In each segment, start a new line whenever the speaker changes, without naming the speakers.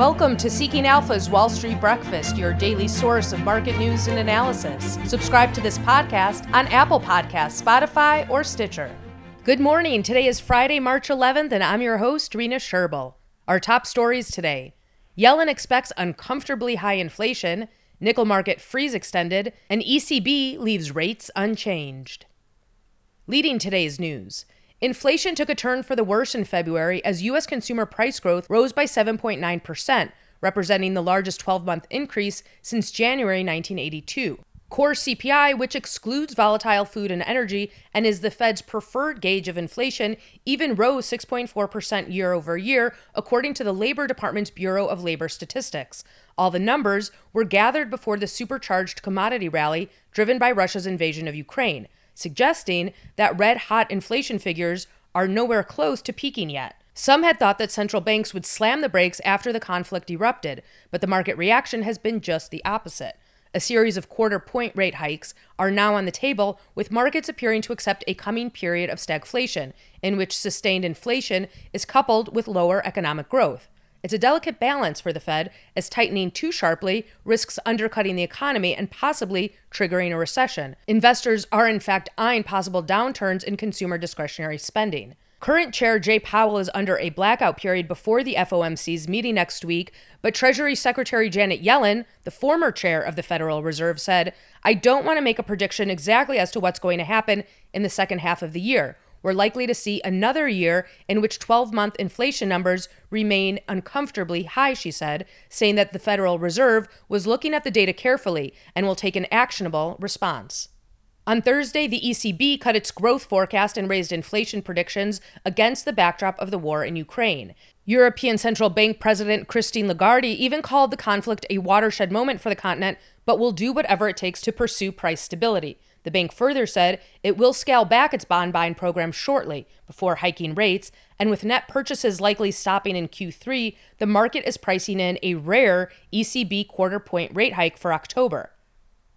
Welcome to Seeking Alpha's Wall Street Breakfast, your daily source of market news and analysis. Subscribe to this podcast on Apple Podcasts, Spotify, or Stitcher. Good morning. Today is Friday, March 11th, and I'm your host, Rena Sherbill. Our top stories today Yellen expects uncomfortably high inflation, nickel market freeze extended, and ECB leaves rates unchanged. Leading today's news. Inflation took a turn for the worse in February as U.S. consumer price growth rose by 7.9%, representing the largest 12 month increase since January 1982. Core CPI, which excludes volatile food and energy and is the Fed's preferred gauge of inflation, even rose 6.4% year over year, according to the Labor Department's Bureau of Labor Statistics. All the numbers were gathered before the supercharged commodity rally driven by Russia's invasion of Ukraine suggesting that red hot inflation figures are nowhere close to peaking yet. Some had thought that central banks would slam the brakes after the conflict erupted, but the market reaction has been just the opposite. A series of quarter point rate hikes are now on the table, with markets appearing to accept a coming period of stagflation, in which sustained inflation is coupled with lower economic growth. It's a delicate balance for the Fed, as tightening too sharply risks undercutting the economy and possibly triggering a recession. Investors are, in fact, eyeing possible downturns in consumer discretionary spending. Current Chair Jay Powell is under a blackout period before the FOMC's meeting next week, but Treasury Secretary Janet Yellen, the former chair of the Federal Reserve, said, I don't want to make a prediction exactly as to what's going to happen in the second half of the year we're likely to see another year in which 12 month inflation numbers remain uncomfortably high, she said, saying that the Federal Reserve was looking at the data carefully and will take an actionable response. On Thursday, the ECB cut its growth forecast and raised inflation predictions against the backdrop of the war in Ukraine. European Central Bank President Christine Lagarde even called the conflict a watershed moment for the continent, but will do whatever it takes to pursue price stability. The bank further said it will scale back its bond buying program shortly before hiking rates, and with net purchases likely stopping in Q3, the market is pricing in a rare ECB quarter point rate hike for October.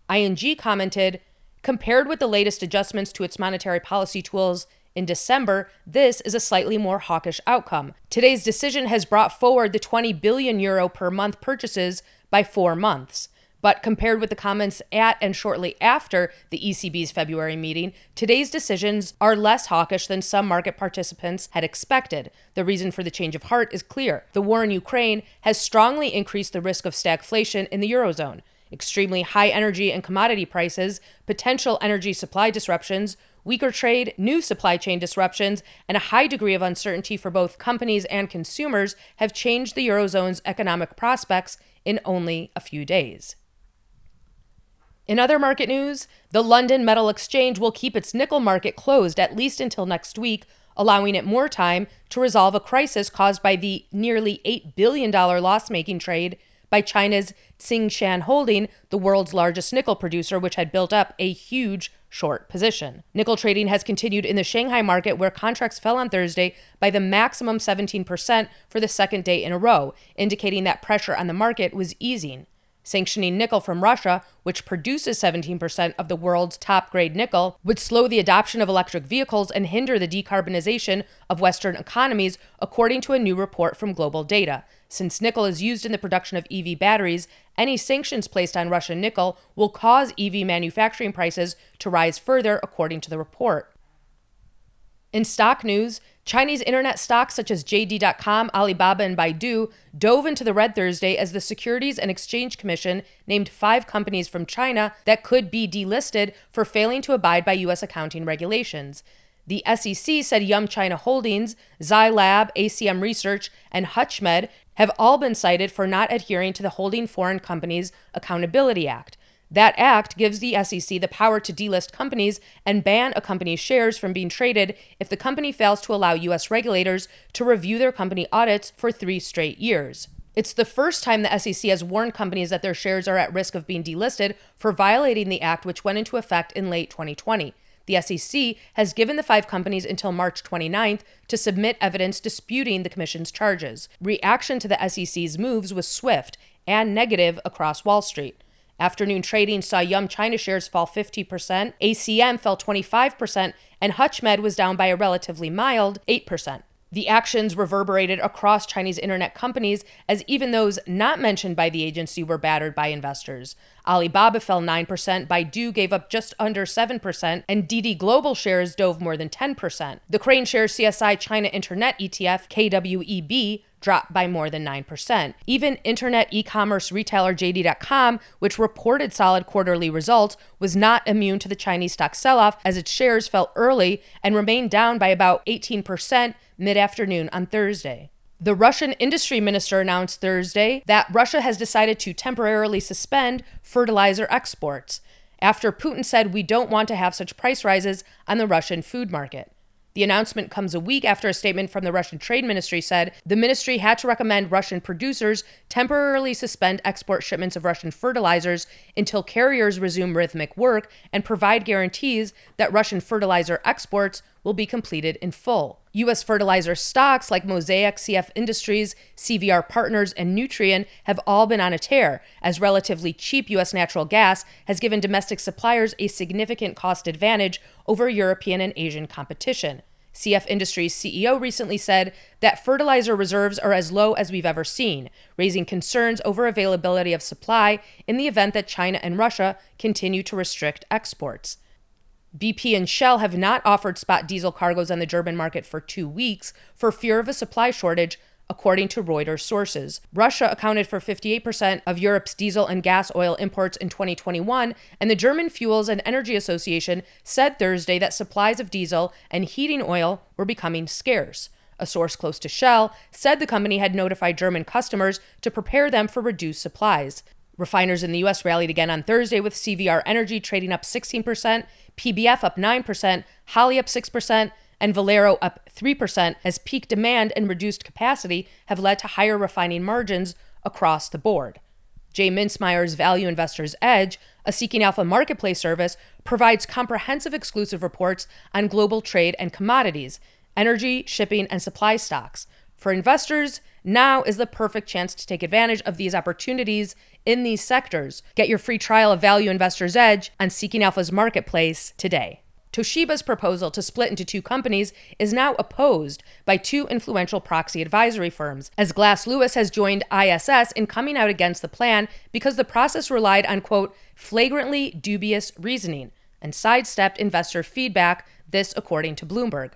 ING commented, compared with the latest adjustments to its monetary policy tools in December, this is a slightly more hawkish outcome. Today's decision has brought forward the 20 billion euro per month purchases by 4 months. But compared with the comments at and shortly after the ECB's February meeting, today's decisions are less hawkish than some market participants had expected. The reason for the change of heart is clear. The war in Ukraine has strongly increased the risk of stagflation in the Eurozone. Extremely high energy and commodity prices, potential energy supply disruptions, weaker trade, new supply chain disruptions, and a high degree of uncertainty for both companies and consumers have changed the Eurozone's economic prospects in only a few days. In other market news, the London Metal Exchange will keep its nickel market closed at least until next week, allowing it more time to resolve a crisis caused by the nearly $8 billion loss making trade by China's Tsingshan Holding, the world's largest nickel producer, which had built up a huge short position. Nickel trading has continued in the Shanghai market, where contracts fell on Thursday by the maximum 17% for the second day in a row, indicating that pressure on the market was easing. Sanctioning nickel from Russia, which produces 17% of the world's top grade nickel, would slow the adoption of electric vehicles and hinder the decarbonization of Western economies, according to a new report from Global Data. Since nickel is used in the production of EV batteries, any sanctions placed on Russian nickel will cause EV manufacturing prices to rise further, according to the report. In stock news, Chinese internet stocks such as JD.com, Alibaba, and Baidu dove into the red Thursday as the Securities and Exchange Commission named five companies from China that could be delisted for failing to abide by U.S. accounting regulations. The SEC said Yum China Holdings, Zai Lab, ACM Research, and Hutchmed have all been cited for not adhering to the Holding Foreign Companies Accountability Act. That act gives the SEC the power to delist companies and ban a company's shares from being traded if the company fails to allow U.S. regulators to review their company audits for three straight years. It's the first time the SEC has warned companies that their shares are at risk of being delisted for violating the act, which went into effect in late 2020. The SEC has given the five companies until March 29th to submit evidence disputing the Commission's charges. Reaction to the SEC's moves was swift and negative across Wall Street. Afternoon trading saw Yum China shares fall 50%, ACM fell 25%, and Hutchmed was down by a relatively mild 8%. The actions reverberated across Chinese internet companies as even those not mentioned by the agency were battered by investors. Alibaba fell 9%, Baidu gave up just under 7%, and Didi Global shares dove more than 10%. The KraneShares CSI China Internet ETF, KWEB, dropped by more than 9%. Even internet e commerce retailer JD.com, which reported solid quarterly results, was not immune to the Chinese stock sell off as its shares fell early and remained down by about 18% mid afternoon on Thursday. The Russian industry minister announced Thursday that Russia has decided to temporarily suspend fertilizer exports after Putin said we don't want to have such price rises on the Russian food market. The announcement comes a week after a statement from the Russian Trade Ministry said the ministry had to recommend Russian producers temporarily suspend export shipments of Russian fertilizers until carriers resume rhythmic work and provide guarantees that Russian fertilizer exports will be completed in full. U.S. fertilizer stocks like Mosaic, CF Industries, CVR Partners, and Nutrien have all been on a tear, as relatively cheap U.S. natural gas has given domestic suppliers a significant cost advantage over European and Asian competition. CF Industries CEO recently said that fertilizer reserves are as low as we've ever seen, raising concerns over availability of supply in the event that China and Russia continue to restrict exports. BP and Shell have not offered spot diesel cargoes on the German market for two weeks for fear of a supply shortage, according to Reuters sources. Russia accounted for 58% of Europe's diesel and gas oil imports in 2021, and the German Fuels and Energy Association said Thursday that supplies of diesel and heating oil were becoming scarce. A source close to Shell said the company had notified German customers to prepare them for reduced supplies. Refiners in the U.S. rallied again on Thursday with CVR Energy trading up 16%, PBF up 9%, Holly up 6%, and Valero up 3% as peak demand and reduced capacity have led to higher refining margins across the board. Jay Mintzmyer's Value Investor's Edge, a Seeking Alpha marketplace service, provides comprehensive exclusive reports on global trade and commodities, energy, shipping, and supply stocks. For investors, now is the perfect chance to take advantage of these opportunities in these sectors. Get your free trial of Value Investor's Edge on Seeking Alpha's marketplace today. Toshiba's proposal to split into two companies is now opposed by two influential proxy advisory firms, as Glass Lewis has joined ISS in coming out against the plan because the process relied on, quote, flagrantly dubious reasoning and sidestepped investor feedback, this according to Bloomberg.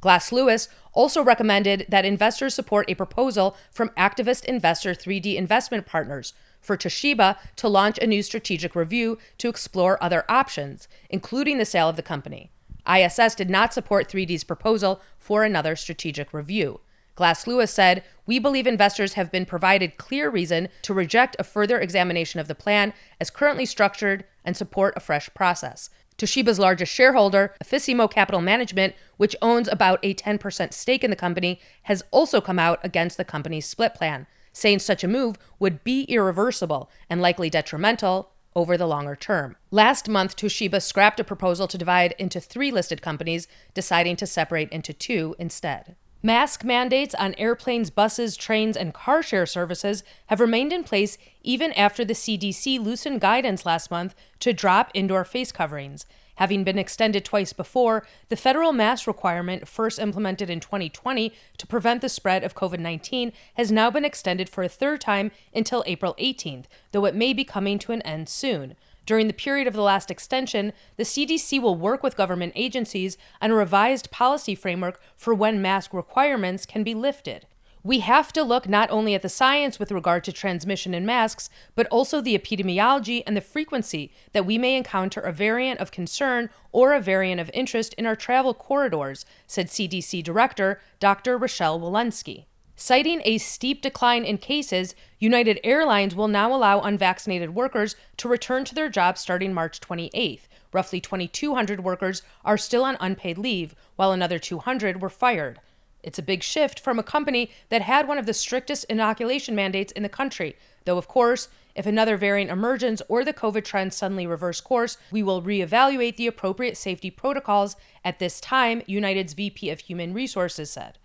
Glass Lewis also recommended that investors support a proposal from activist investor 3D Investment Partners for Toshiba to launch a new strategic review to explore other options, including the sale of the company. ISS did not support 3D's proposal for another strategic review. Glass Lewis said, We believe investors have been provided clear reason to reject a further examination of the plan as currently structured and support a fresh process. Toshiba's largest shareholder, Effissimo Capital Management, which owns about a 10% stake in the company, has also come out against the company's split plan, saying such a move would be irreversible and likely detrimental over the longer term. Last month, Toshiba scrapped a proposal to divide into three listed companies, deciding to separate into two instead. Mask mandates on airplanes, buses, trains, and car share services have remained in place even after the CDC loosened guidance last month to drop indoor face coverings. Having been extended twice before, the federal mask requirement, first implemented in 2020 to prevent the spread of COVID 19, has now been extended for a third time until April 18th, though it may be coming to an end soon. During the period of the last extension, the CDC will work with government agencies on a revised policy framework for when mask requirements can be lifted. We have to look not only at the science with regard to transmission and masks, but also the epidemiology and the frequency that we may encounter a variant of concern or a variant of interest in our travel corridors, said CDC Director Dr. Rochelle Walensky. Citing a steep decline in cases, United Airlines will now allow unvaccinated workers to return to their jobs starting March 28th. Roughly 2,200 workers are still on unpaid leave, while another 200 were fired. It's a big shift from a company that had one of the strictest inoculation mandates in the country, though, of course, if another variant emerges or the COVID trend suddenly reverse course, we will reevaluate the appropriate safety protocols at this time, United's VP of Human Resources said.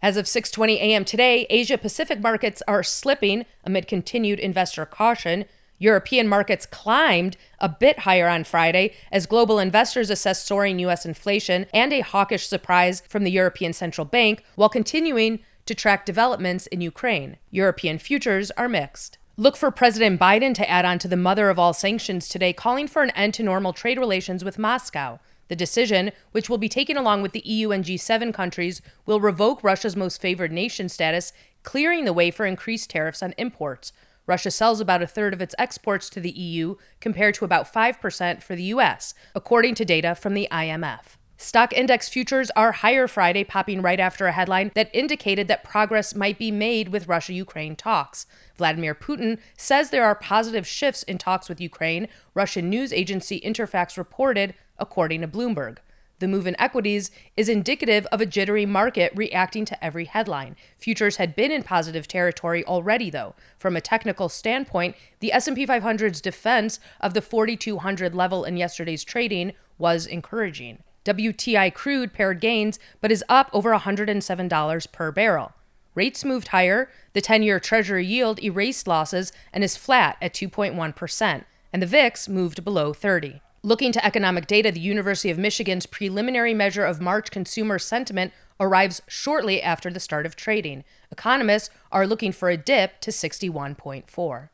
As of 6:20 a.m. today, Asia Pacific markets are slipping amid continued investor caution. European markets climbed a bit higher on Friday as global investors assessed soaring U.S. inflation and a hawkish surprise from the European Central Bank while continuing to track developments in Ukraine. European futures are mixed. Look for President Biden to add on to the mother of all sanctions today, calling for an end to normal trade relations with Moscow. The decision, which will be taken along with the EU and G7 countries, will revoke Russia's most favored nation status, clearing the way for increased tariffs on imports. Russia sells about a third of its exports to the EU, compared to about 5% for the US, according to data from the IMF. Stock index futures are higher Friday, popping right after a headline that indicated that progress might be made with Russia Ukraine talks. Vladimir Putin says there are positive shifts in talks with Ukraine, Russian news agency Interfax reported, according to Bloomberg. The move in equities is indicative of a jittery market reacting to every headline. Futures had been in positive territory already though. From a technical standpoint, the S&P 500's defense of the 4200 level in yesterday's trading was encouraging. WTI crude pared gains but is up over $107 per barrel. Rates moved higher, the 10 year Treasury yield erased losses and is flat at 2.1%, and the VIX moved below 30. Looking to economic data, the University of Michigan's preliminary measure of March consumer sentiment arrives shortly after the start of trading. Economists are looking for a dip to 61.4.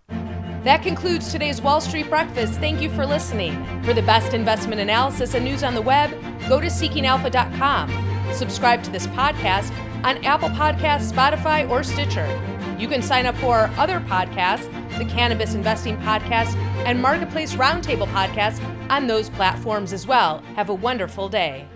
That concludes today's Wall Street Breakfast. Thank you for listening. For the best investment analysis and news on the web, go to seekingalpha.com. Subscribe to this podcast on Apple Podcasts, Spotify, or Stitcher. You can sign up for our other podcasts, the Cannabis Investing Podcast and Marketplace Roundtable Podcast on those platforms as well. Have a wonderful day.